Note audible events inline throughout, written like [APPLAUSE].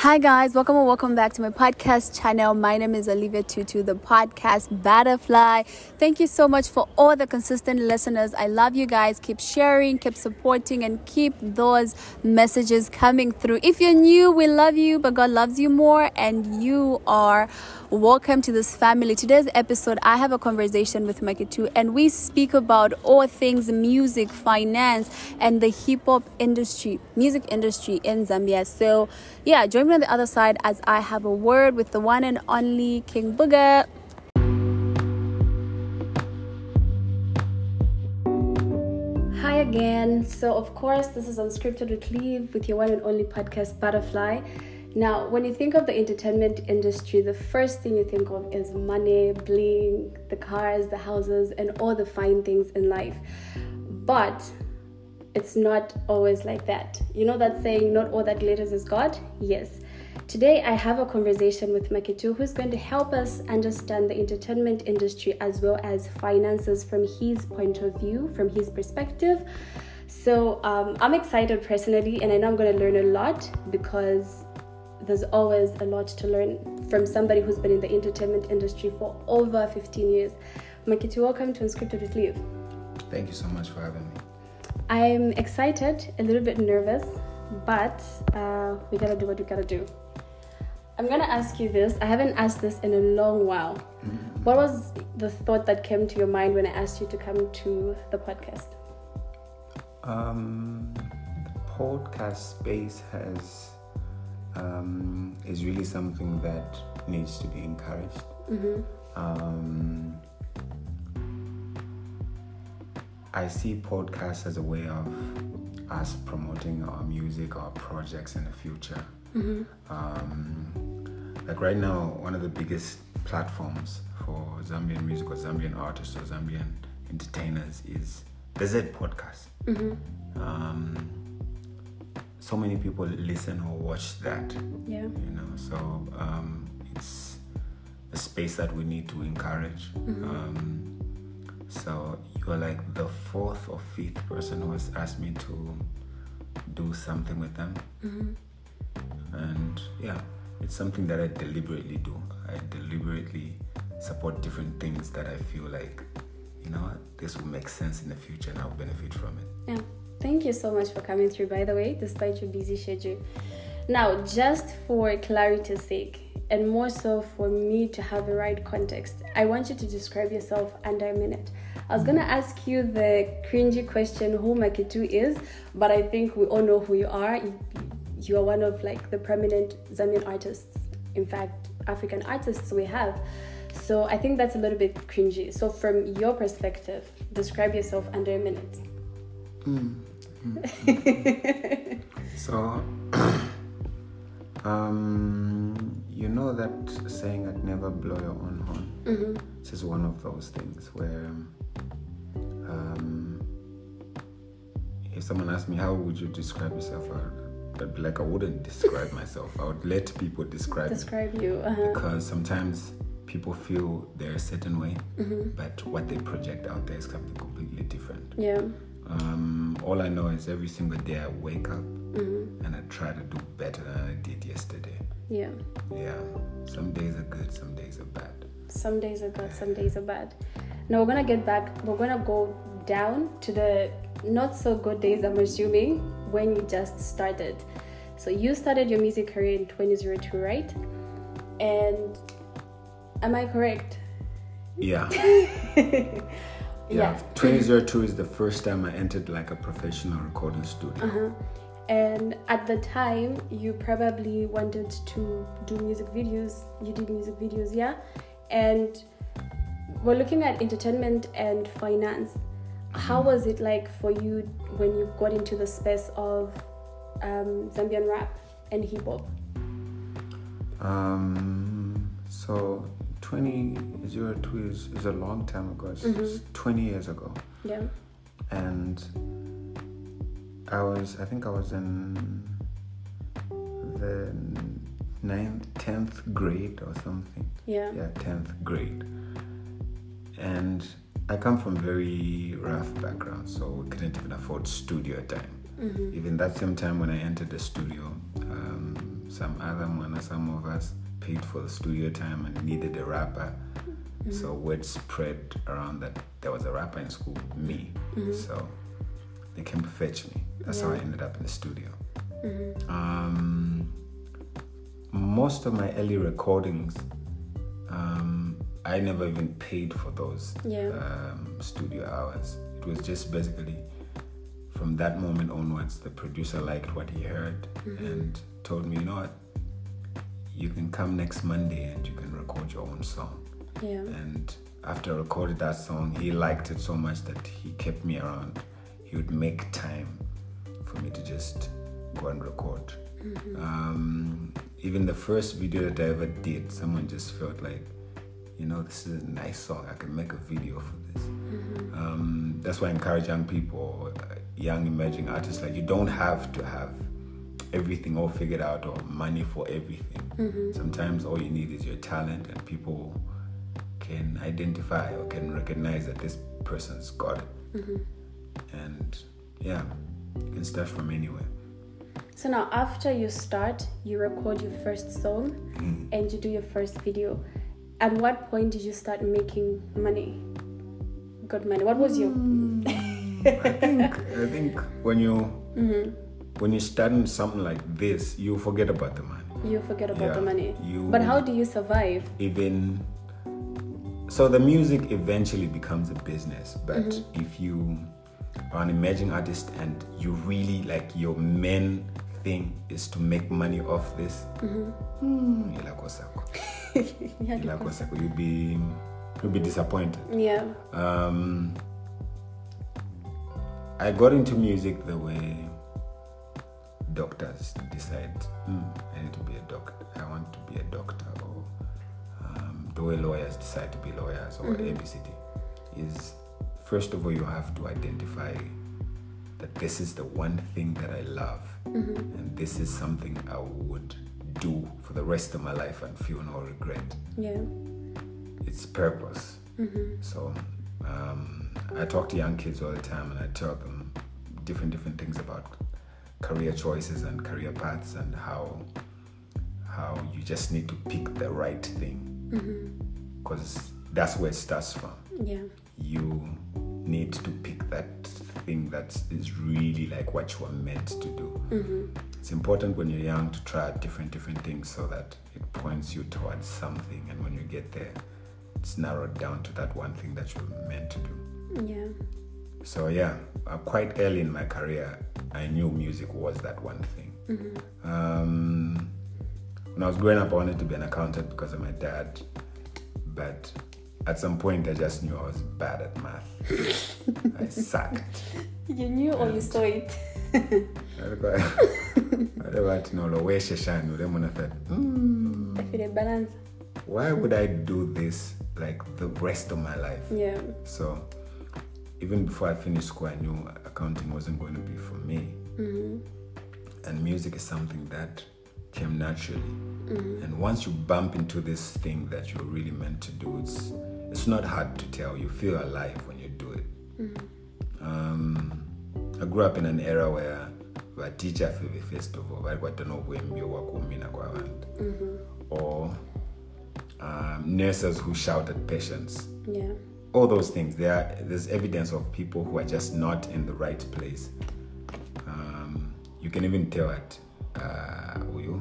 Hi guys, welcome or welcome back to my podcast channel. My name is Olivia Tutu, the podcast butterfly. Thank you so much for all the consistent listeners. I love you guys. Keep sharing, keep supporting, and keep those messages coming through. If you're new, we love you, but God loves you more, and you are welcome to this family. Today's episode, I have a conversation with Macky 2, and we speak about all things music, finance, and the hip hop industry, music industry in Zambia. So, yeah, join me on the other side as I have a word with the one and only King Booger. Hi again. So, of course, this is Unscripted with Liv with your one and only podcast, Butterfly. Now, when you think of the entertainment industry, the first thing you think of is money, bling, the cars, the houses, and all the fine things in life. But it's not always like that. You know that saying, not all that glitters is God? Yes. Today, I have a conversation with Macky 2 who's going to help us understand the entertainment industry as well as finances from his point of view, from his perspective. So, um, I'm excited personally, and I know I'm going to learn a lot because there's always a lot to learn from somebody who's been in the entertainment industry for over 15 years. Macky 2, welcome to Unscripted with Liv. Thank you so much for having me. I'm excited, a little bit nervous, but uh, we gotta do what we gotta do. I'm gonna ask you this. I haven't asked this in a long while. Mm-hmm. What was the thought that came to your mind when I asked you to come to the podcast? Um, the podcast space has um, is really something that needs to be encouraged. Mm-hmm. Um, I see podcasts as a way of us promoting our music, our projects in the future. Mm-hmm. Um, like right now, one of the biggest platforms for Zambian music or Zambian artists or Zambian entertainers is the Z podcast. Mm-hmm. Um, so many people listen or watch that. Yeah. You know, so um, it's a space that we need to encourage. Mm-hmm. Um, so you're like the fourth or fifth person who has asked me to do something with them. Mm-hmm. And yeah, it's something that I deliberately do. I deliberately support different things that I feel like, you know, this will make sense in the future and I'll benefit from it. Yeah. Thank you so much for coming through, by the way, despite your busy schedule. Now, just for clarity's sake, and more so for me to have the right context, I want you to describe yourself under a minute. I was gonna ask you the cringy question who Macky 2 is, but I think we all know who you are. You are one of like the prominent Zambian artists, in fact, African artists we have. So I think that's a little bit cringy. So from your perspective, describe yourself under a minute. Mm. [LAUGHS] so, [CLEARS THROAT] um, you know that saying "I'd never blow your own horn." Mm-hmm. This is one of those things where, um, if someone asked me how would you describe yourself, I'd, I'd be like, I wouldn't describe myself. I would let people describe describe me. you uh-huh. because sometimes people feel they're a certain way, mm-hmm. but what they project out there is something completely different. Yeah. Um, all I know is every single day I wake up mm-hmm. and I try to do better than I did yesterday. Yeah. Yeah. Some days are good, some days are bad. Some days are good, some days are bad. Now we're gonna get back. We're gonna go down to the not so good days. I'm assuming when you just started. So you started your music career in 2002, right? And am I correct? Yeah. [LAUGHS] Yeah, 2002 is the first time I entered like a professional recording studio. Uh-huh. And at the time, you probably wanted to do music videos. You did music videos, yeah? And we're looking at entertainment and finance. How mm-hmm. was it like for you when you got into the space of um, Zambian rap and hip hop? Um, so 2002 is, is a long time ago. It's mm-hmm. 20 years ago. Yeah. And I was, I think I was in the ninth, 10th grade or something. Yeah. Yeah, 10th grade. And I come from very rough background, so we couldn't even afford studio time. Mm-hmm. Even that same time when I entered the studio, um, some other one, or some of us paid for the studio time and needed a rapper. Mm-hmm. So word spread around that there was a rapper in school, me. Mm-hmm. So they came to fetch me. That's yeah. how I ended up in the studio. Mm-hmm. Um, most of my early recordings, um, I never even paid for those yeah. um, studio hours. It was just basically from that moment onwards, the producer liked what he heard mm-hmm. and told me, you know what, you can come next Monday and you can record your own song. Yeah. And after I recorded that song, he liked it so much that he kept me around. He would make time for me to just go and record. Mm-hmm. Um, even the first video that I ever did, someone just felt like, you know, this is a nice song. I can make a video for this. Mm-hmm. Um, that's why I encourage young people, young emerging artists, like you don't have to have everything all figured out or money for everything. Mm-hmm. Sometimes all you need is your talent, and people can identify or can recognize that this person's got it. Mm-hmm. And yeah, you can start from anywhere. So now, after you start, you record your first song mm. and you do your first video. At what point did you start making money? Good money. What was your? Mm. I think I think when you mm-hmm. When you start something like this, you forget about the money. You forget about yeah, the money. You, but how do you survive? Even so, the music eventually becomes a business. But mm-hmm. if you are an emerging artist and you really like your main thing is to make money off this, mm-hmm. [LAUGHS] you'll be you'll be disappointed. Yeah. Um, I got into music the way doctors to decide, mm, I need to be a doctor. I want to be a doctor, or um, the way lawyers decide to be lawyers, or mm-hmm. ABCD. Is first of all you have to identify that this is the one thing that I love, mm-hmm. and this is something I would do for the rest of my life and feel no regret. Yeah, it's purpose. Mm-hmm. So um, I talk to young kids all the time, and I tell them different different things about career choices and career paths, and how how you just need to pick the right thing because mm-hmm. that's where it starts from. Yeah, you need to pick that thing that is really like what you are meant to do. Mm-hmm. It's important when you're young to try different different things so that it points you towards something, and when you get there, it's narrowed down to that one thing that you're meant to do. Yeah. So yeah, uh, quite early in my career, I knew music was that one thing. Mm-hmm. Um, when I was growing up, I wanted to be an accountant because of my dad, but at some point I just knew I was bad at math. I [LAUGHS] sucked. You knew or you saw it? I feel a balance. Why would I do this like the rest of my life? Yeah. So even before I finished school, I knew accounting wasn't going to be for me. Mm-hmm. And music is something that came naturally. Mm-hmm. And once you bump into this thing that you're really meant to do, it's it's not hard to tell. You feel alive when you do it. Mm-hmm. Um, I grew up in an era where teacher for the festival mm-hmm. or um, nurses who shout at patients. Yeah. All those things. There are, there's evidence of people who are just not in the right place. Um, you can even tell it. uh, uyu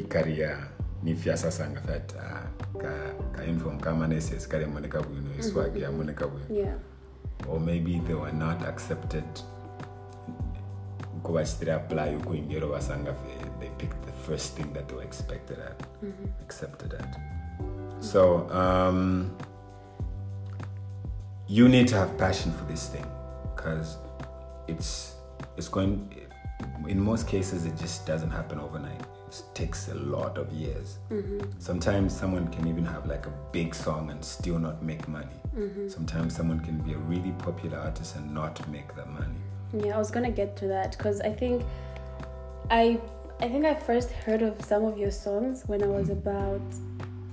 ikaria nifya sasa ngafat uh, ka ka inform kama neses kare moneka buno iswagi ya moneka buno yeah or maybe they were not accepted kubachitira apply ukuingero basanga they picked the first thing that they were expected at mm-hmm. accepted at so um, you need to have passion for this thing because it's it's going in most cases, it just doesn't happen overnight. It takes a lot of years. Mm-hmm. Sometimes someone can even have like a big song and still not make money. Mm-hmm. Sometimes someone can be a really popular artist and not make that money. Yeah, I was gonna get to that because I think I I think I first heard of some of your songs when I was mm. about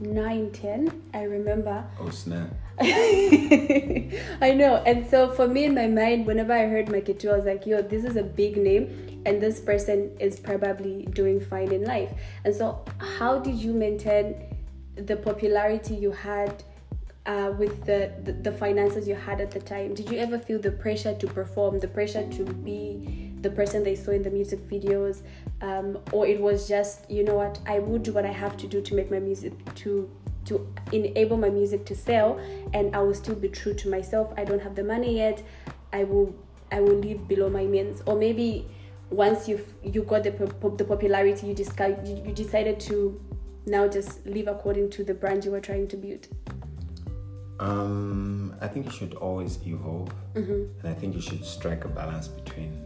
9, 10, I remember. Oh snap! [LAUGHS] I know. And so for me in my mind, whenever I heard Macky 2, I was like, yo, this is a big name and this person is probably doing fine in life. And so how did you maintain the popularity you had uh, with the, the, the finances you had at the time? Did you ever feel the pressure to perform, the pressure to be the person they saw in the music videos? Um, or it was just, you know what, I will do what I have to do to make my music to to enable my music to sell and I will still be true to myself. I don't have the money yet. I will I will live below my means. Or maybe once you you got the the popularity, you decided you decided to now just live according to the brand you were trying to build. Um, I think you should always evolve, mm-hmm. and I think you should strike a balance between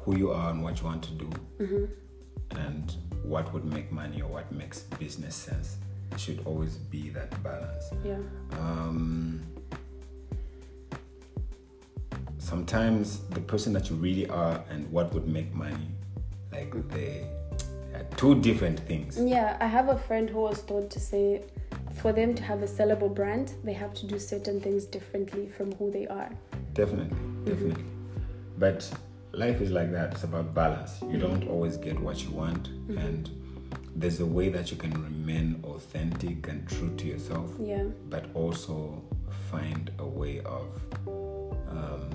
who you are and what you want to do, mm-hmm. and what would make money or what makes business sense It should always be that balance. Yeah. Um, sometimes the person that you really are and what would make money, like they are two different things. Yeah, I have a friend who was told to say for them to have a sellable brand, they have to do certain things differently from who they are. Definitely, mm-hmm. definitely. But life is like that. It's about balance. You mm-hmm. don't always get what you want, mm-hmm. and there's a way that you can remain authentic and true to yourself, Yeah. but also find a way of um,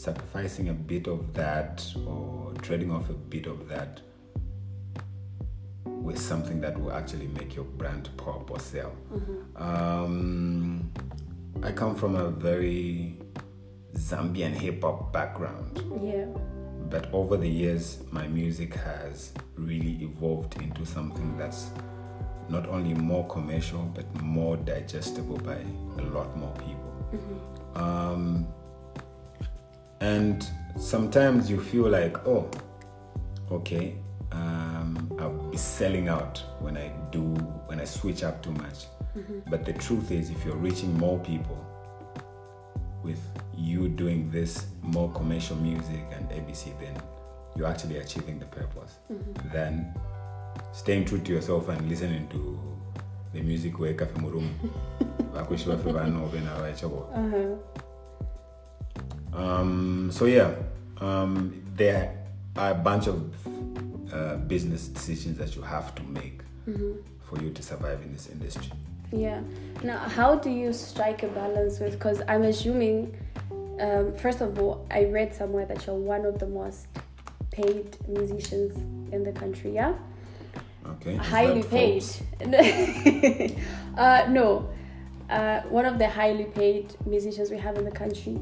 sacrificing a bit of that or trading off a bit of that with something that will actually make your brand pop or sell. Um, I come from a very Zambian hip hop background Yeah. but over the years my music has really evolved into something that's not only more commercial but more digestible by a lot more people um, and sometimes you feel like oh okay um, i'll be selling out when i do when i switch up too much. Mm-hmm. But the truth is if you're reaching more people with you doing this more commercial music and ABC, then you're actually achieving the purpose. Mm-hmm. Then staying true to yourself and listening to the music where Cafe Murum. [LAUGHS] Bakushi bafe Um, so yeah, um, there are a bunch of uh, business decisions that you have to make for you to survive in this industry. Yeah. Now, how do you strike a balance with? Because I'm assuming, um, first of all, I read somewhere that you're one of the most paid musicians in the country. Yeah, Okay. Highly paid. [LAUGHS] Uh, no, uh, one of the highly paid musicians we have in the country,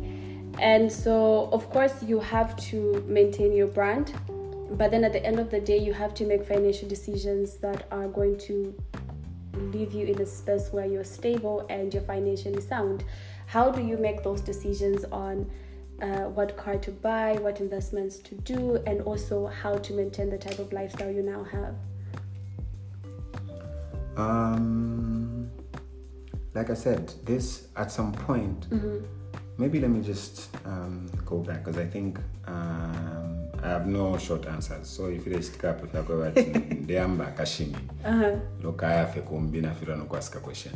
and so of course you have to maintain your brand, but then at the end of the day, you have to make financial decisions that are going to leave you in a space where you're stable and you're financially sound. How do you make those decisions on uh, what car to buy, what investments to do, and also how to maintain the type of lifestyle you now have? Um, like I said, this at some point, maybe let me just um, go back because I think um, I have no short answers. So if it is cap, if I go at Deamba Kashimi, Uh-huh. look, I have a combina firano kwaska question.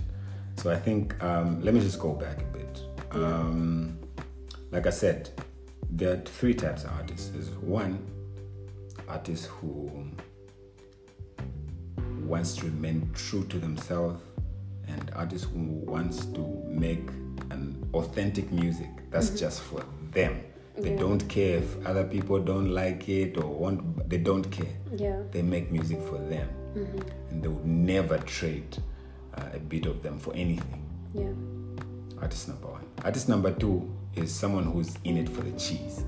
So I think um, let me just go back a bit. Um, like I said, there are three types of artists. There's one artist who wants to remain true to themselves and artists who wants to make an authentic music that's mm-hmm. just for them. They Yeah. don't care if other people don't like it or want they don't care. Yeah. they make music for them. Mm-hmm. And they would never trade uh, a bit of them for anything. Yeah. artist number one. Artist number two is someone who's in it for the cheese.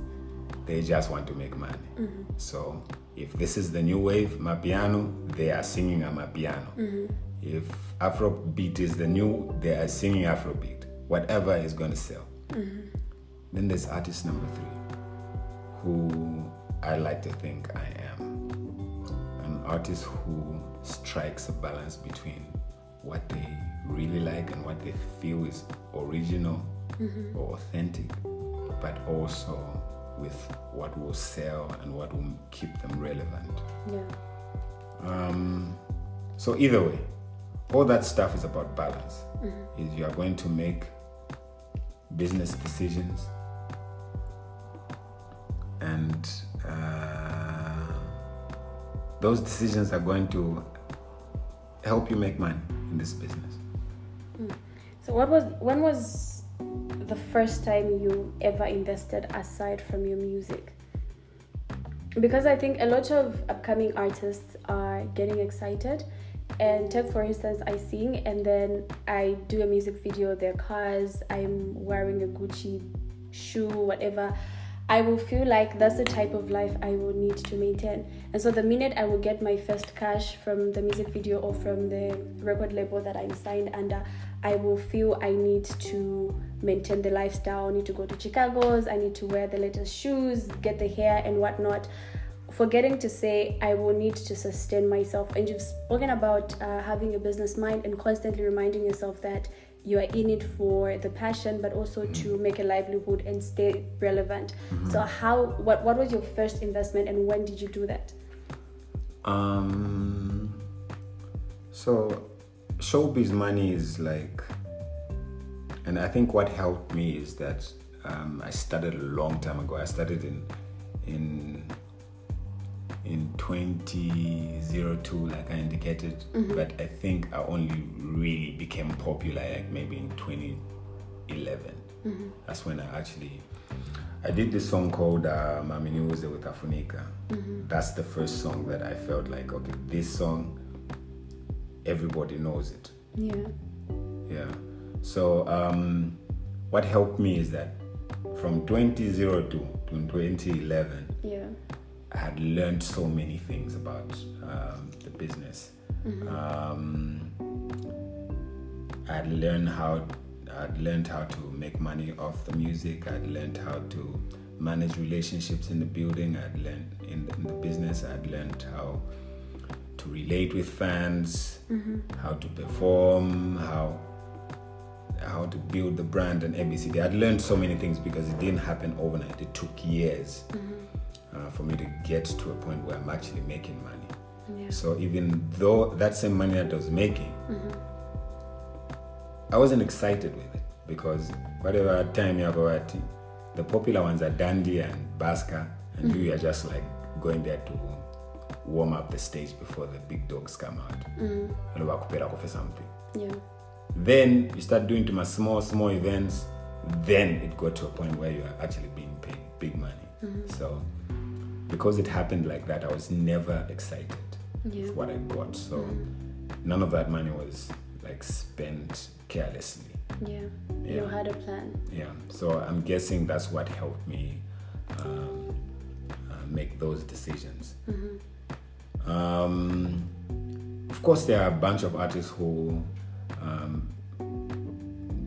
They just want to make money. Mm-hmm. So if this is the new wave mapiano they are singing on a mapiano if afrobeat is the new they are singing afrobeat whatever is going to sell then there's artist number three who i like to think i am an artist who strikes a balance between what they really like and what they feel is original or authentic, but also with what will sell and what will keep them relevant. Yeah. Um, So either way, all that stuff is about balance. Is you are going to make business decisions and uh, those decisions are going to help you make money in this business. So what was when was the first time you ever invested aside from your music? Because I think a lot of upcoming artists are getting excited. And take for instance, I sing and then I do a music video, their cars, I'm wearing a Gucci shoe, whatever. I will feel like that's the type of life I will need to maintain. And so the minute I will get my first cash from the music video or from the record label that I'm signed under, I will feel I need to maintain the lifestyle. I need to go to Chicago's, I need to wear the latest shoes, get the hair and whatnot. Forgetting to say, I will need to sustain myself. And you've spoken about uh, having a business mind and constantly reminding yourself that you are in it for the passion but also to make a livelihood and stay relevant so how what what was your first investment and when did you do that Um, so showbiz money is like, and I think what helped me is that um, I started a long time ago. I started in in in 2002, like I indicated, but I think I only really became popular like maybe in 2011. That's when I actually I did this song called uh, Mami Niuze with Afunika. That's the first song that I felt like, okay, this song, everybody knows it. yeah Yeah. So um, what helped me is that from 2002 to 2011, yeah I had learned so many things about um, the business. Um, I had learned how I'd learned how to make money off the music. I'd learned how to manage relationships in the building. I'd learned in, in the business. I'd learned how to relate with fans, how to perform, how how to build the brand and ABCD. I'd learned so many things because it didn't happen overnight. It took years uh, for me to get to a point where I'm actually making money. yeah So even though that same money that I was making, mm-hmm. I wasn't excited with it because whatever time you have at the popular ones are Dandy and Baska, and you are mm-hmm. just like going there to warm up the stage before the big dogs come out. And wakupera for something. yeah Then you start doing to my small, small events. Then it got to a point where you are actually being paid big money. Mm-hmm. So because it happened like that, I was never excited yeah with what I bought. So none of that money was like spent carelessly. yeah Yeah. you had a plan Yeah. So I'm guessing that's what helped me um, uh, make those decisions. Um, of course, there are a bunch of artists who um,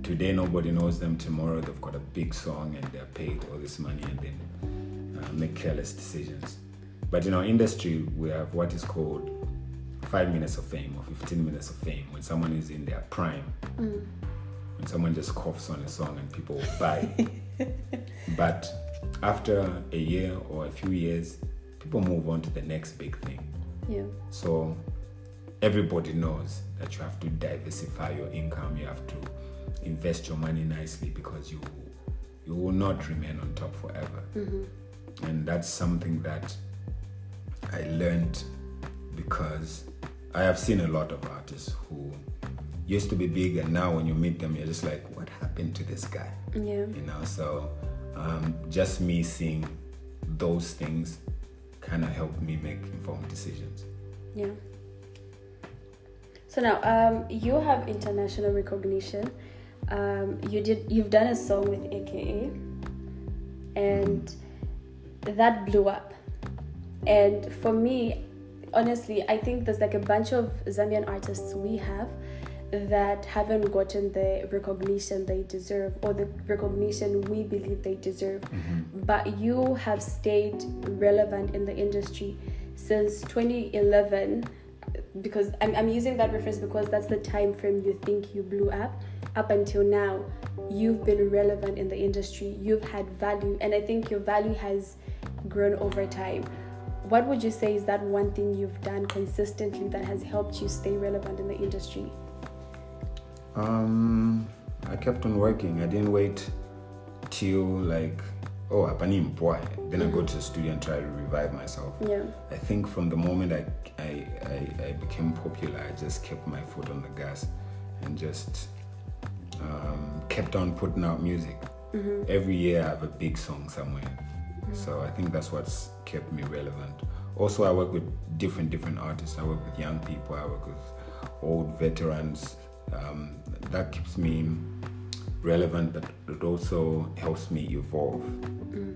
today nobody knows them. Tomorrow they've got a big song and they're paid all this money and then uh, make careless decisions. But in our industry, we have what is called five minutes of fame or 15 minutes of fame when someone is in their prime. When someone just coughs on a song and people buy. [LAUGHS] but after a year or a few years, people move on to the next big thing. yeah So everybody knows that you have to diversify your income. You have to invest your money nicely because you you will not remain on top forever. And that's something that I learned because I have seen a lot of artists who used to be big and now when you meet them you're just like what happened to this guy? yeah you know so um, just me seeing those things kind of helped me make informed decisions Yeah. So now, um, you have international recognition. Um, you did. You've done a song with AKA, and that blew up. And for me, honestly, I think there's like a bunch of Zambian artists we have that haven't gotten the recognition they deserve or the recognition we believe they deserve. Mm-hmm. But you have stayed relevant in the industry since 2011 because I'm, I'm using that reference because that's the time frame you think you blew up up until now you've been relevant in the industry you've had value and i think your value has grown over time what would you say is that one thing you've done consistently that has helped you stay relevant in the industry? Um, I kept on working. I didn't wait till like oh apani boy. Then I go to the studio and try to revive myself. Yeah. I think from the moment I, I, I, I became popular, I just kept my foot on the gas and just um, kept on putting out music. Every year I have a big song somewhere. So I think that's what's kept me relevant. Also, I work with different different artists. I work with young people. I work with old veterans. Um, that keeps me relevant, but it also helps me evolve.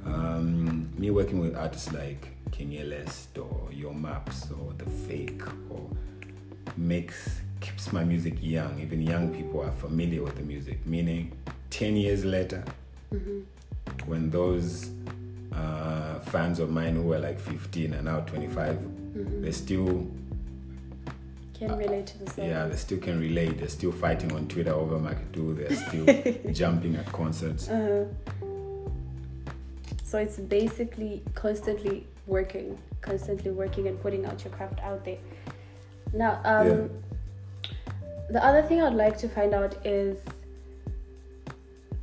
Um, me working with artists like King Illest or Yo Maps or The Fake or makes keeps my music young. Even young people are familiar with the music. Meaning, ten years later, when those uh, fans of mine who were like 15 and now 25, they still Can relate to the song. yeah they still can relate. They're still fighting on Twitter over Macky 2. They're still [LAUGHS] jumping at concerts. Uh-huh. So it's basically constantly working, constantly working and putting out your craft out there. Now, um, Yeah. the other thing I'd like to find out is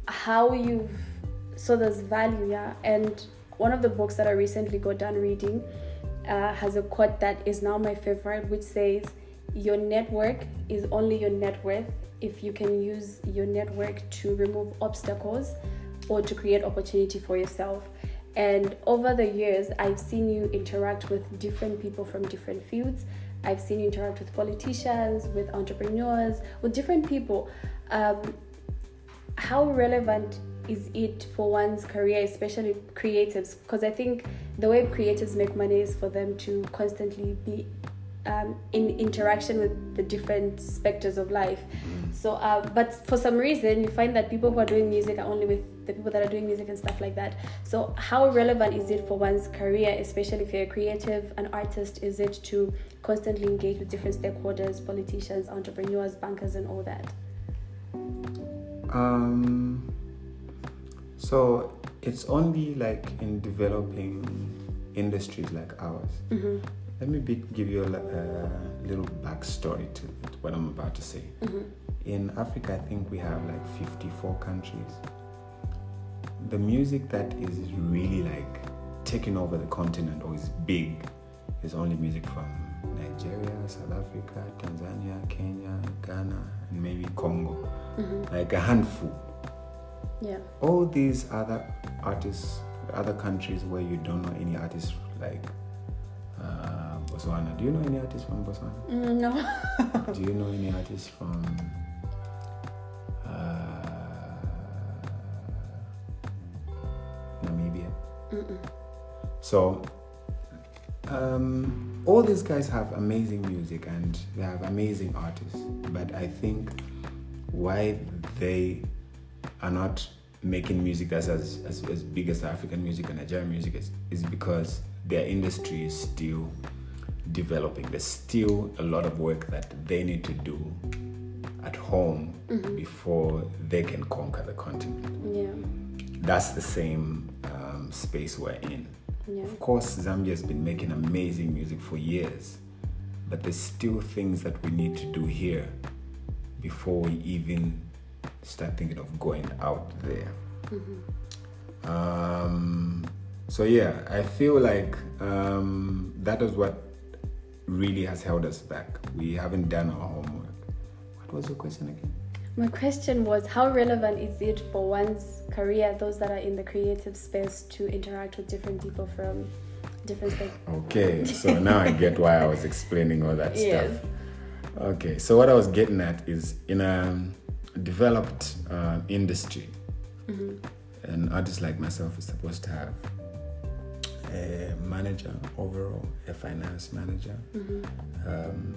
how you've so there's value, yeah. And one of the books that I recently got done reading uh, has a quote that is now my favorite, which says, "Your network is only your net worth if you can use your network to remove obstacles or to create opportunity for yourself." And over the years, I've seen you interact with different people from different fields. I've seen you interact with politicians, with entrepreneurs, with different people. Um, how relevant is it for one's career, especially creatives? Because I think the way creatives make money is for them to constantly be um, in interaction with the different specters of life. So, uh, but for some reason, you find that people who are doing music are only with the people that are doing music and stuff like that. So, how relevant is it for one's career, especially if you're a creative, an artist? Is it to constantly engage with different stakeholders, politicians, entrepreneurs, bankers, and all that? Um, so it's only like in developing industries like ours. Mm-hmm. Let me be, give you a, a little backstory to what I'm about to say. Mm-hmm. In Africa, I think we have like 54 countries. The music that is really like taking over the continent or is big is only music from Nigeria, South Africa, Tanzania, Kenya, Ghana, and maybe Congo. Mm-hmm. Like a handful. Yeah. All these other artists, other countries where you don't know any artists like uh, Botswana. Do you know any artists from Botswana? Mm, no. [LAUGHS] Do you know any artists from uh, Namibia? Mm-mm. So, um, all these guys have amazing music and they have amazing artists, but I think why they are not making music that's as, as, as big as African music and Nigerian music is, is because their industry is still developing. There's still a lot of work that they need to do at home before they can conquer the continent. Yeah. That's the same um, space we're in. Yeah. Of course, Zambia has been making amazing music for years, but there's still things that we need to do here before we even start thinking of going out there. Um, so yeah, I feel like um, that is what really has held us back. We haven't done our homework. What was your question again? My question was how relevant is it for one's career, those that are in the creative space, to interact with different people from different states? Okay, so now I get why I was explaining all that [LAUGHS] Yes. stuff. Okay, so what I was getting at is in a developed uh, industry, an artist like myself is supposed to have a manager overall, a finance manager, um,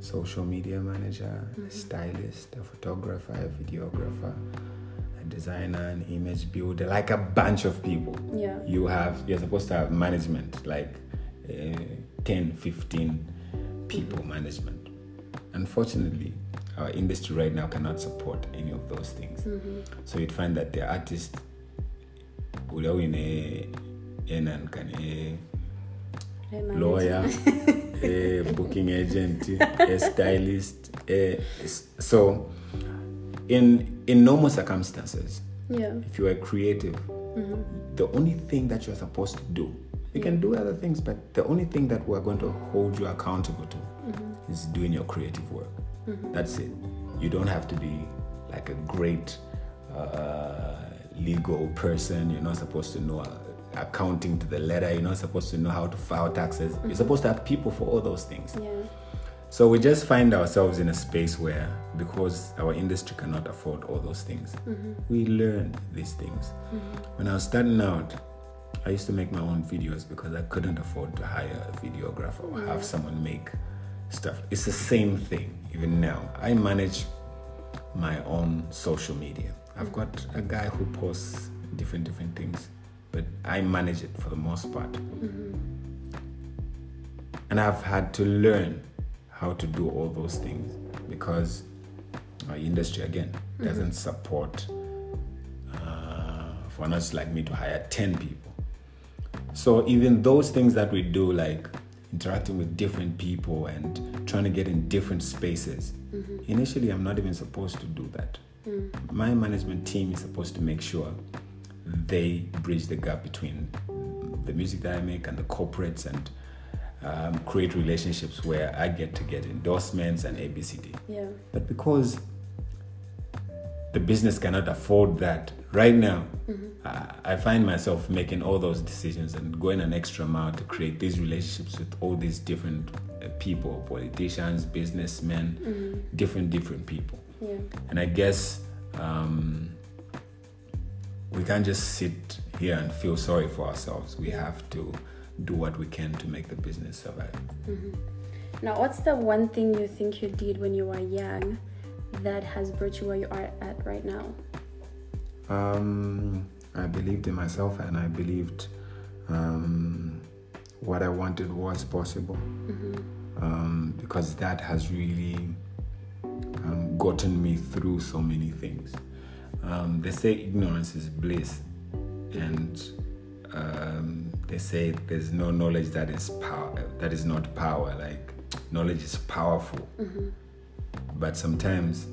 social media manager, a stylist, a photographer, a videographer, a designer, an image builder, like a bunch of people. Yeah. you have you're supposed to have management like uh, 10 15 people management. Unfortunately our industry right now cannot support any of those things so you'd find that the artist ule wine enan kane lawyer, a [LAUGHS] eh, booking agent, a stylist. Eh, a, so, in in normal circumstances, Yeah. if you are creative, the only thing that you're supposed to do, you can do other things, but the only thing that we're going to hold you accountable to is doing your creative work. That's it. You don't have to be like a great uh, legal person. You're not supposed to know uh, accounting to the letter. You're not supposed to know how to file taxes. You're supposed to have people for all those things. Yeah. So we just find ourselves in a space where, because our industry cannot afford all those things, we learn these things. When I was starting out, I used to make my own videos because I couldn't afford to hire a videographer or have someone make stuff. It's the same thing even now. I manage my own social media. I've got a guy who posts different different things, but I manage it for the most part. And I've had to learn how to do all those things because our industry again doesn't support uh, for us like me to hire 10 people. So even those things that we do, like interacting with different people and trying to get in different spaces, initially I'm not even supposed to do that. My management team is supposed to make sure they bridge the gap between the music that I make and the corporates and um, create relationships where I get to get endorsements and ABCD. Yeah. But because the business cannot afford that right now, I, I find myself making all those decisions and going an extra mile to create these relationships with all these different uh, people, politicians, businessmen, different different people. Yeah. And I guess um, we can't just sit here and feel sorry for ourselves. We have to do what we can to make the business survive. Now, what's the one thing you think you did when you were young that has brought you where you are at right now? Um, I believed in myself and I believed um, what I wanted was possible um, because that has really um, gotten me through so many things. Um, they say ignorance is bliss, and um, they say there's no knowledge that is power that is not power. Like knowledge is powerful, but sometimes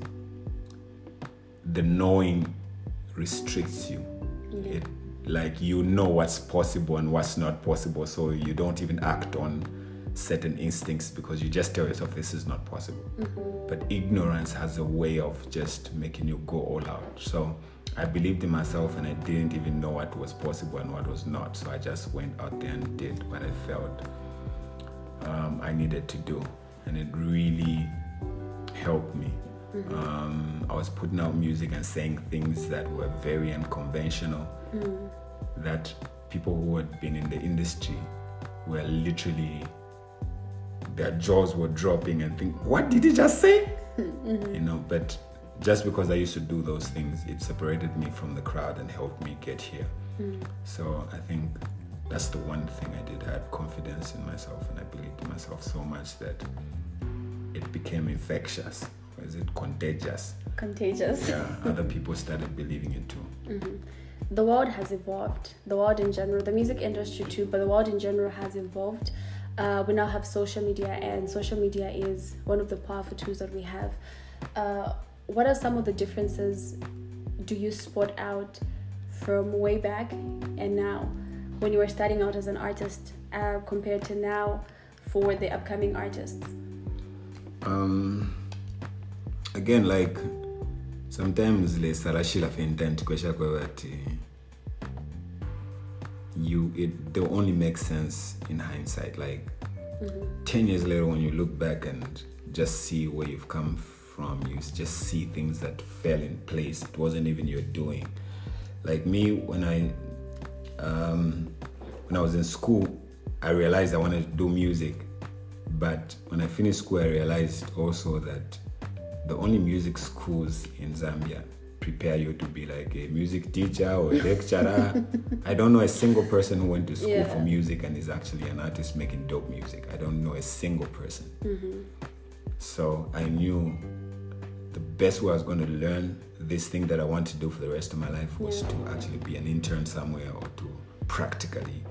the knowing restricts you. It like you know what's possible and what's not possible, so you don't even act on certain instincts because you just tell yourself this is not possible. But ignorance has a way of just making you go all out. So I believed in myself and I didn't even know what was possible and what was not. So I just went out there and did what I felt um, I needed to do, and it really helped me. Mm-hmm. Um, I was putting out music and saying things that were very unconventional, mm-hmm. that people who had been in the industry were literally, their jaws were dropping and think, what did he just say? Mm-hmm. You know, but just because I used to do those things, it separated me from the crowd and helped me get here. So I think that's the one thing I did. I had confidence in myself and I believed in myself so much that it became infectious. Or is it contagious? Contagious. Yeah, other people started believing it too. the world has evolved. The world in general, the music industry too, but the world in general has evolved. Uh, we now have social media, and social media is one of the powerful tools that we have. Uh, what are some of the differences do you spot out from way back and now when you were starting out as an artist uh, compared to now for the upcoming artists? Um, again, like sometimes le sarashila intent kwesha kwa that you it they only make sense in hindsight. Like ten years later, when you look back and just see where you've come from, you just see things that fell in place. It wasn't even your doing. Like me, when I um, when I was in school, I realized I wanted to do music. But when I finished school, I realized also that the only music schools in Zambia prepare you to be like a music teacher or lecturer. [LAUGHS] I don't know a single person who went to school Yeah. for music and is actually an artist making dope music. I don't know a single person. Mm-hmm. So I knew the best way I was going to learn this thing that I want to do for the rest of my life was Yeah. to actually be an intern somewhere or to practically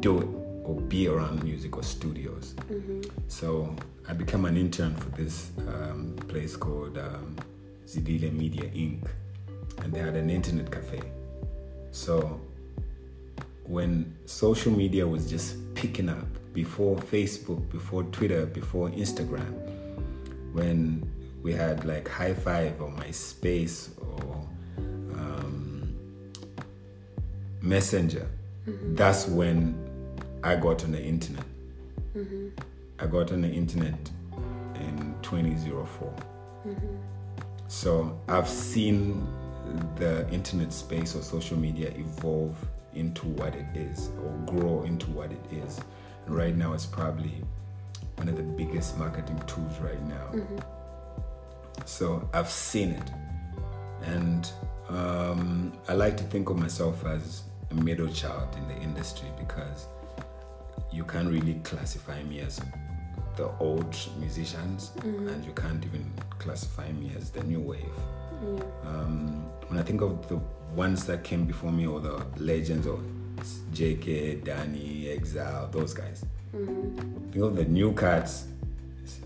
do it. Or be around music or studios. So I became an intern for this um, place called um, Zidile Media Inc. And they had an internet cafe. So when social media was just picking up before Facebook, before Twitter, before Instagram, when we had like High Five or MySpace or um, Messenger, that's when I got on the internet. I got on the internet in 2004. So I've seen the internet space or social media evolve into what it is or grow into what it is. And right now, it's probably one of the biggest marketing tools right now. So I've seen it. And um, I like to think of myself as a middle child in the industry because you can't really classify me as the old musicians and you can't even classify me as the new wave. Um, when I think of the ones that came before me or the legends of JK, Danny, Exile, those guys. Think of the new cats,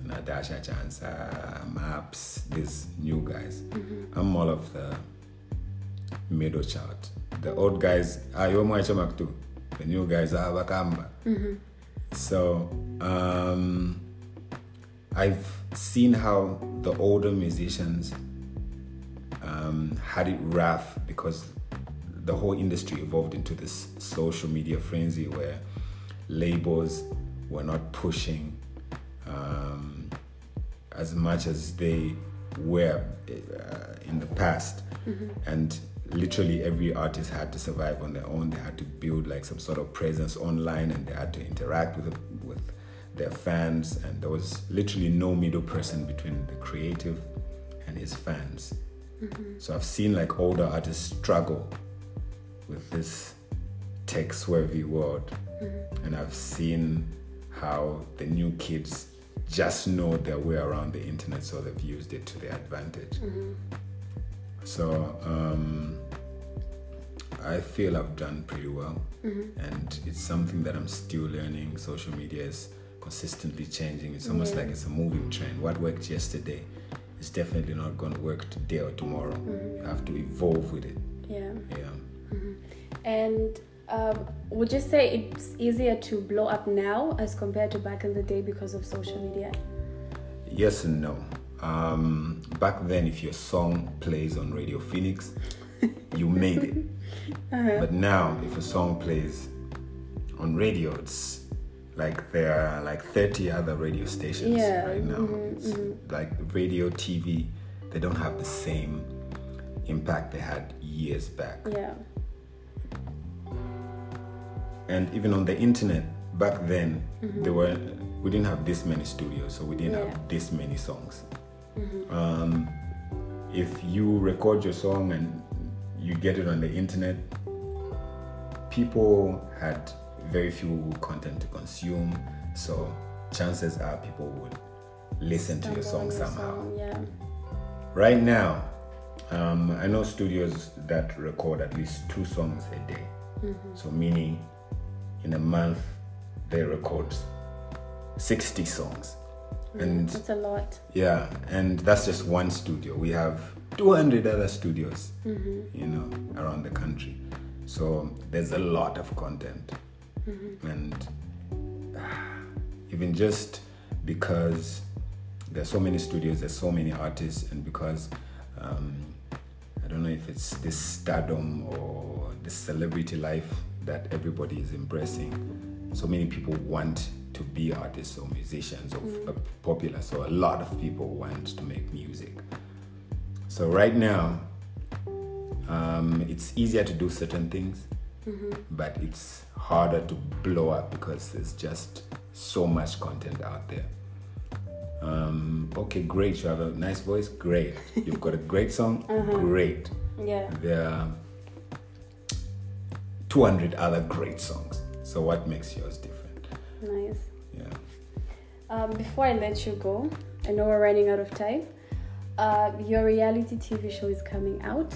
Natasha Chansa, Maps, these new guys. I'm all of the middle child. The old guys, ah, you're my too. The new guys are Wakamba. So um, I've seen how the older musicians um, had it rough because the whole industry evolved into this social media frenzy where labels were not pushing um, as much as they were uh, in the past. And literally every artist had to survive on their own. They had to build like some sort of presence online and they had to interact with, with their fans. And there was literally no middle person between the creative and his fans. Mm-hmm. So I've seen like older artists struggle with this tech swervy world. Mm-hmm. And I've seen how the new kids just know their way around the internet, so they've used it to their advantage. Mm-hmm. So um, I feel I've done pretty well, and it's something that I'm still learning. Social media is consistently changing. It's almost Yeah. like it's a moving train. What worked yesterday is definitely not going to work today or tomorrow. You have to evolve with it. Yeah. Yeah. And um, would you say it's easier to blow up now as compared to back in the day because of social media? Yes and no. Um, back then, if your song plays on Radio Phoenix, [LAUGHS] you made it. But now, if a song plays on radio, it's like there are like 30 other radio stations Yeah, right now. mhm, it's like radio, TV, they don't have the same impact they had years back. Yeah. and even on the internet back then there were we didn't have this many studios so we didn't Yeah. have this many songs um, if you record your song and you get it on the internet people had very few content to consume so chances are people would listen to your song somehow song, Yeah. right now um, i know studios that record at least two songs a day. So meaning in a month they record 60 songs and mm, That's a lot. yeah and that's just one studio. We have 200 other studios mm-hmm. you know around the country. So there's a lot of content. Mm-hmm. And even just because there's so many studios there's so many artists and because um, i don't know if it's this stardom or the celebrity life that everybody is embracing so many people want to be artists or musicians or uh, popular so a lot of people want to make music. So right now um, it's easier to do certain things but it's harder to blow up because there's just so much content out there. Um, okay great. You have a nice voice? Great. You've got a great song? [LAUGHS] Great. Yeah. there are 200 other great songs. So what makes yours different? Nice. Um, before I let you go, I know we're running out of time. Uh, your reality TV show is coming out,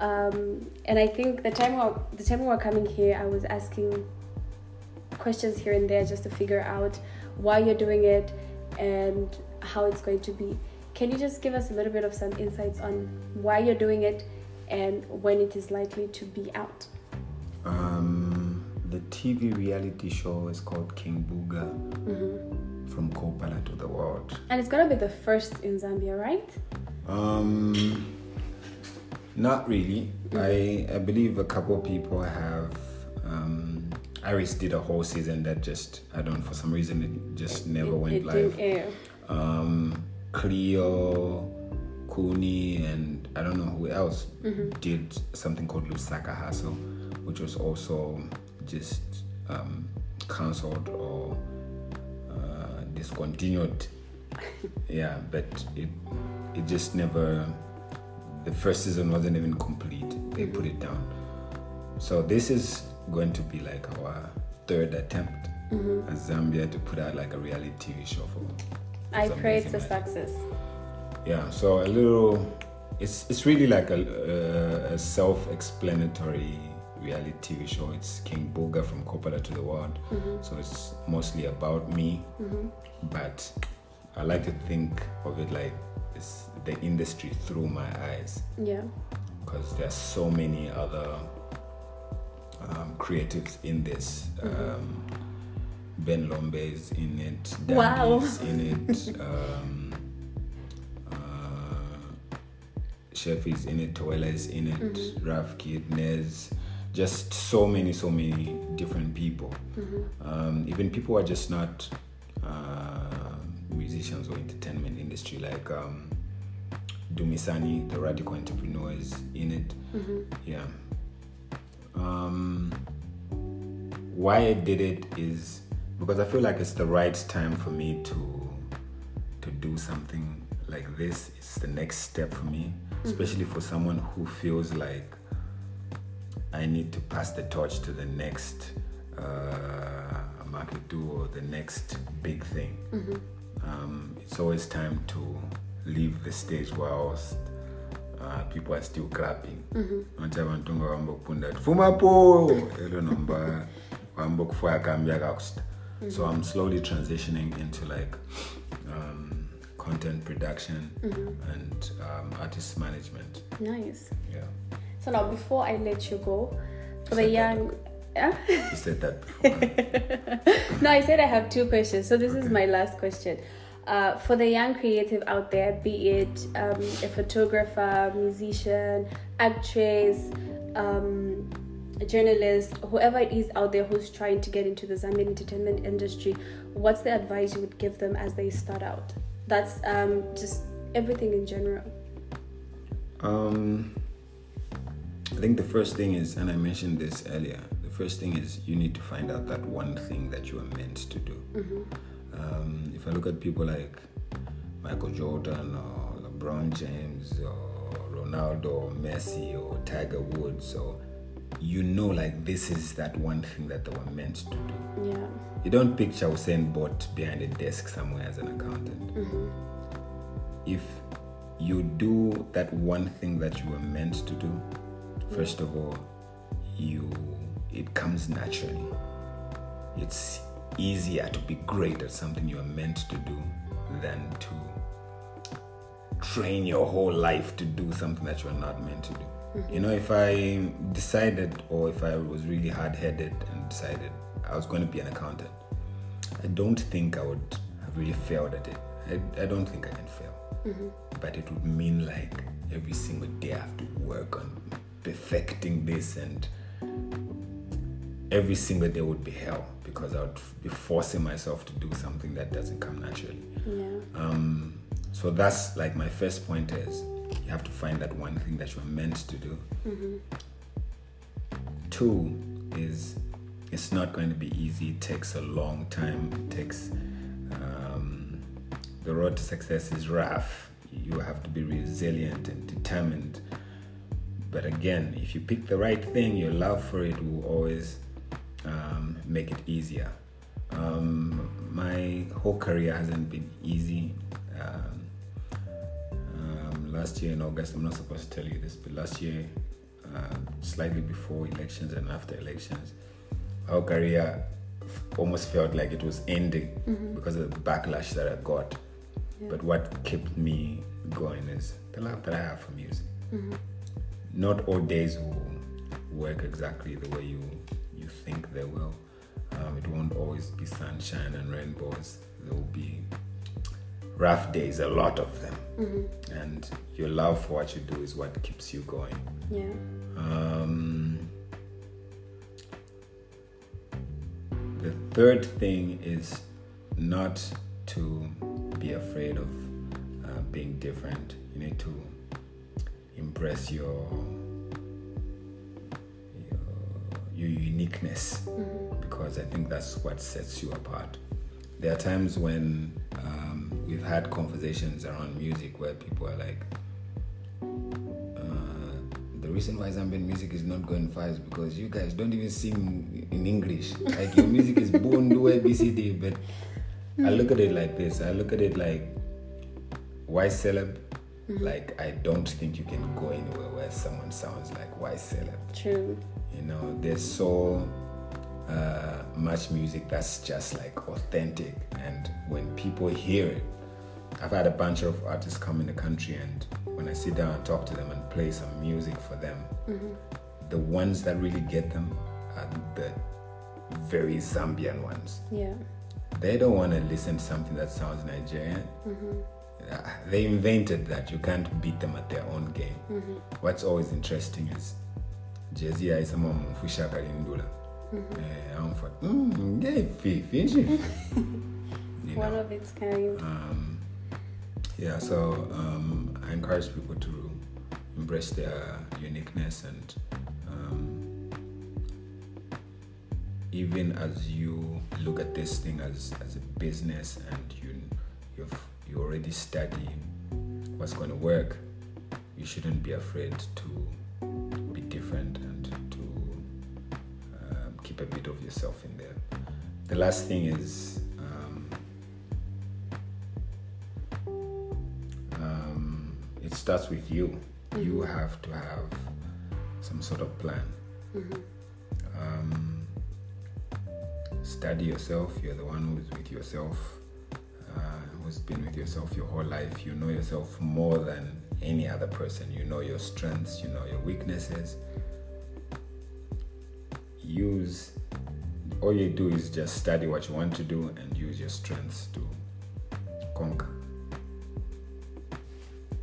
um, and I think the time we were, the time we were coming here, I was asking questions here and there just to figure out why you're doing it and how it's going to be. Can you just give us a little bit of some insights on why you're doing it and when it is likely to be out? Um, the TV reality show is called King Booga Mm-hmm. From Kopala to the World. And it's gonna be the first in Zambia, right? Um, not really. I I believe a couple people have. Um, Iris did a whole season that just I don't for some reason it just never it, went it live. didn't air. Um, Cleo, Kuni, and I don't know who else did something called Lusaka Hustle, which was also just um, cancelled or discontinued. [LAUGHS] yeah, but it it just never. The first season wasn't even complete. They mm. put it down. So this is going to be like our third attempt mm-hmm. as Zambia to put out like a reality TV show for. I pray it's a success. Yeah, so a little. It's it's really like a, a, a self-explanatory reality TV show. It's King Boga from Kopala to the World, so it's mostly about me. But I like to think of it like it's the industry through my eyes Yeah. because there's so many other um, creatives in this. Um, ben Lombe is in it. Dan Wow. is in [LAUGHS] it. Um, uh, Chef is in it. Towela is in it. Raf Kid, Nez. Just so many, so many different people. Um, even people who are just not uh, musicians or entertainment industry, like um, Dumisani, the radical entrepreneur, is in it. Yeah. Um, why I did it is because I feel like it's the right time for me to to do something like this. It's the next step for me, especially for someone who feels like I need to pass the torch to the next uh, market do or the next big thing. Um, it's always time to leave the stage whilst uh, people are still clapping. Manje abantu nga bambokupunda ati fumapo elo nomba wambokufaya kambi akakusta. So I'm slowly transitioning into like um, content production and um, artist management. Nice. Yeah, So now, before I let you go, for the young, yeah? you said that before. [LAUGHS] no, I said I have two questions. So this is my last question. Uh, for the young creative out there, be it um, a photographer, musician, actress, um, a journalist, whoever it is out there who's trying to get into the Zambian entertainment industry, what's the advice you would give them as they start out? That's um, just everything in general. Um, I think the first thing is, and I mentioned this earlier, the first thing is you need to find out that one thing that you are meant to do. Um, if I look at people like Michael Jordan or LeBron James or Ronaldo or Messi or Tiger Woods, or you know, like this is that one thing that they were meant to do. Yeah. You don't picture Usain Bolt behind a desk somewhere as an accountant. If you do that one thing that you were meant to do, first of all, you it comes naturally. It's easier to be great at something you are meant to do than to train your whole life to do something that you are not meant to do. Mm-hmm. You know, if I decided or if I was really hard headed and decided I was going to be an accountant, I don't think I would have really failed at it. I, I don't think I can fail. Mm-hmm. But it would mean like every single day I have to work on perfecting this and every single day would be hell because I would be forcing myself to do something that doesn't come naturally. Yeah. Um, so that's like my first point is you have to find that one thing that you're meant to do. Two is it's not going to be easy. It takes a long time. It takes um, the road to success is rough. You have to be resilient and determined. But again, if you pick the right thing, your love for it will always um, make it easier. Um, my whole career hasn't been easy. Um, um, last year in August, I'm not supposed to tell you this, but last year, uh, slightly before elections and after elections, our career almost felt like it was ending because of the backlash that I got. Yeah. But what kept me going is the love that I have for music. Not all days will work exactly the way you you think they will. Um, it won't always be sunshine and rainbows. There will be rough days, a lot of them. And your love for what you do is what keeps you going. Yeah. Um, the third thing is not to be afraid of uh, being different. You need to embrace your your, your uniqueness because I think that's what sets you apart. There are times when um, we've had conversations around music where people are like, uh, the reason why Zambian music is not going far is because you guys don't even sing in English. Like your music is Bundu ABCD, but I look at it like this. I look at it like Y Celeb? Like I don't think you can go anywhere where someone sounds like Y Celeb. True. You know, there's so uh, much music that's just like authentic, and when people hear it, I've had a bunch of artists come in the country, and when I sit down and talk to them and play some music for them, the ones that really get them are the very Zambian ones. Yeah. They don't want to listen to something that sounds Nigerian. Uh, They invented that. You can't beat them at their own game. What's always interesting is Jay-Z ayisema mumfusha kalindula. Eh, amfa, "Mm, ngefi, fishi." [LAUGHS] You One of its kind. um, yeah, so um, I encourage people to embrace their uniqueness and um, even as you look at this thing as, as a business and you you've you already study what's going to work, you shouldn't be afraid to be different and to um, keep a bit of yourself in there. The last thing is um, um, it starts with you. You have to have some sort of plan. Um, study yourself. You're the one who's with yourself, uh, who's been with yourself your whole life. You know yourself more than any other person. You know your strengths, you know your weaknesses. Use all you do is just study what you want to do and use your strengths to conquer.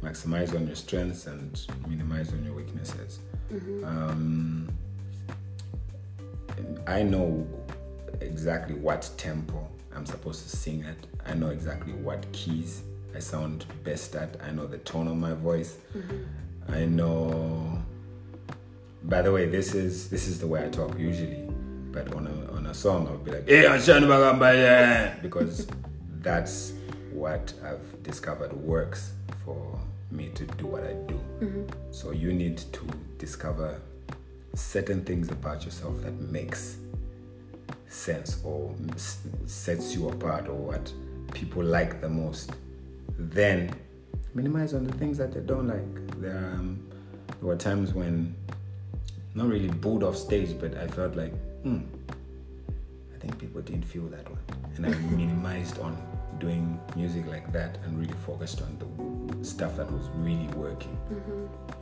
Maximize on your strengths and minimize on your weaknesses. Um, I know exactly what tempo I'm supposed to sing at. I know exactly what keys I sound best at. I know the tone of my voice. Mm-hmm. I know. By the way, this is this is the way I talk usually. But on a on a song, I'll be like, "Hey, yeah," because that's what I've discovered works for me to do what I do. Mm-hmm. So you need to discover certain things about yourself that makes sense or sets you apart or what people like the most then minimize on the things that they don't like. There, um, there were times when not really booed off stage but i felt like hmm i think people didn't feel that one and i [LAUGHS] minimized on doing music like that and really focused on the stuff that was really working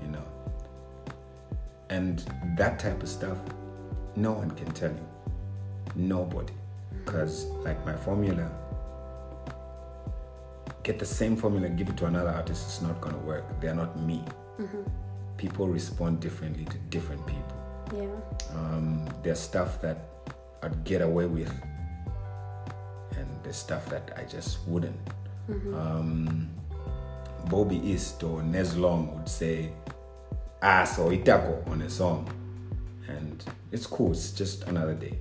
you know. And that type of stuff no one can tell you nobody. Because like my formula get the same formula give it to another artist it's not going to work they're not me. People respond differently to different people. Yeah. um, there's stuff that i'd get away with and there's stuff that i just wouldn't. Um, bobby east or Nez Long would say ass or itako on a song. And it's cool it's just another day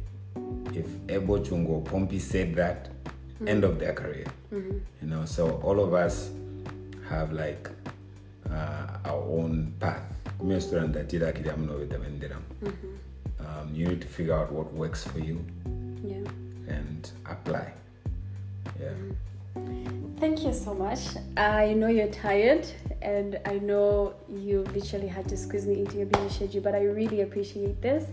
if ebo chungo pompey said that end of their career you know so all of us have like uh, our own path Restaurant that did not with them in them. Um, you need to figure out what works for you Yeah. and apply yeah Thank you so much. I know you're tired, and I know you literally had to squeeze me into your busy schedule, but I really appreciate this.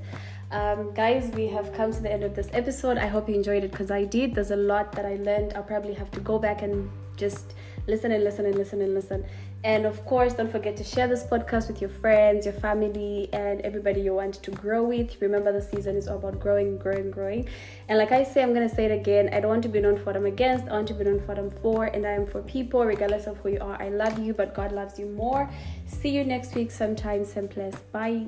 Um, guys, we have come to the end of this episode. I hope you enjoyed it because I did. There's a lot that I learned. I'll probably have to go back and just listen and listen and listen and listen. And of course, don't forget to share this podcast with your friends, your family, and everybody you want to grow with. Remember, the season is all about growing, growing, growing. And like I say, I'm going to say it again I don't want to be known for what I'm against, I want to be known for what I'm for. And I am for people, regardless of who you are. I love you, but God loves you more. See you next week, sometime, same place. Bye.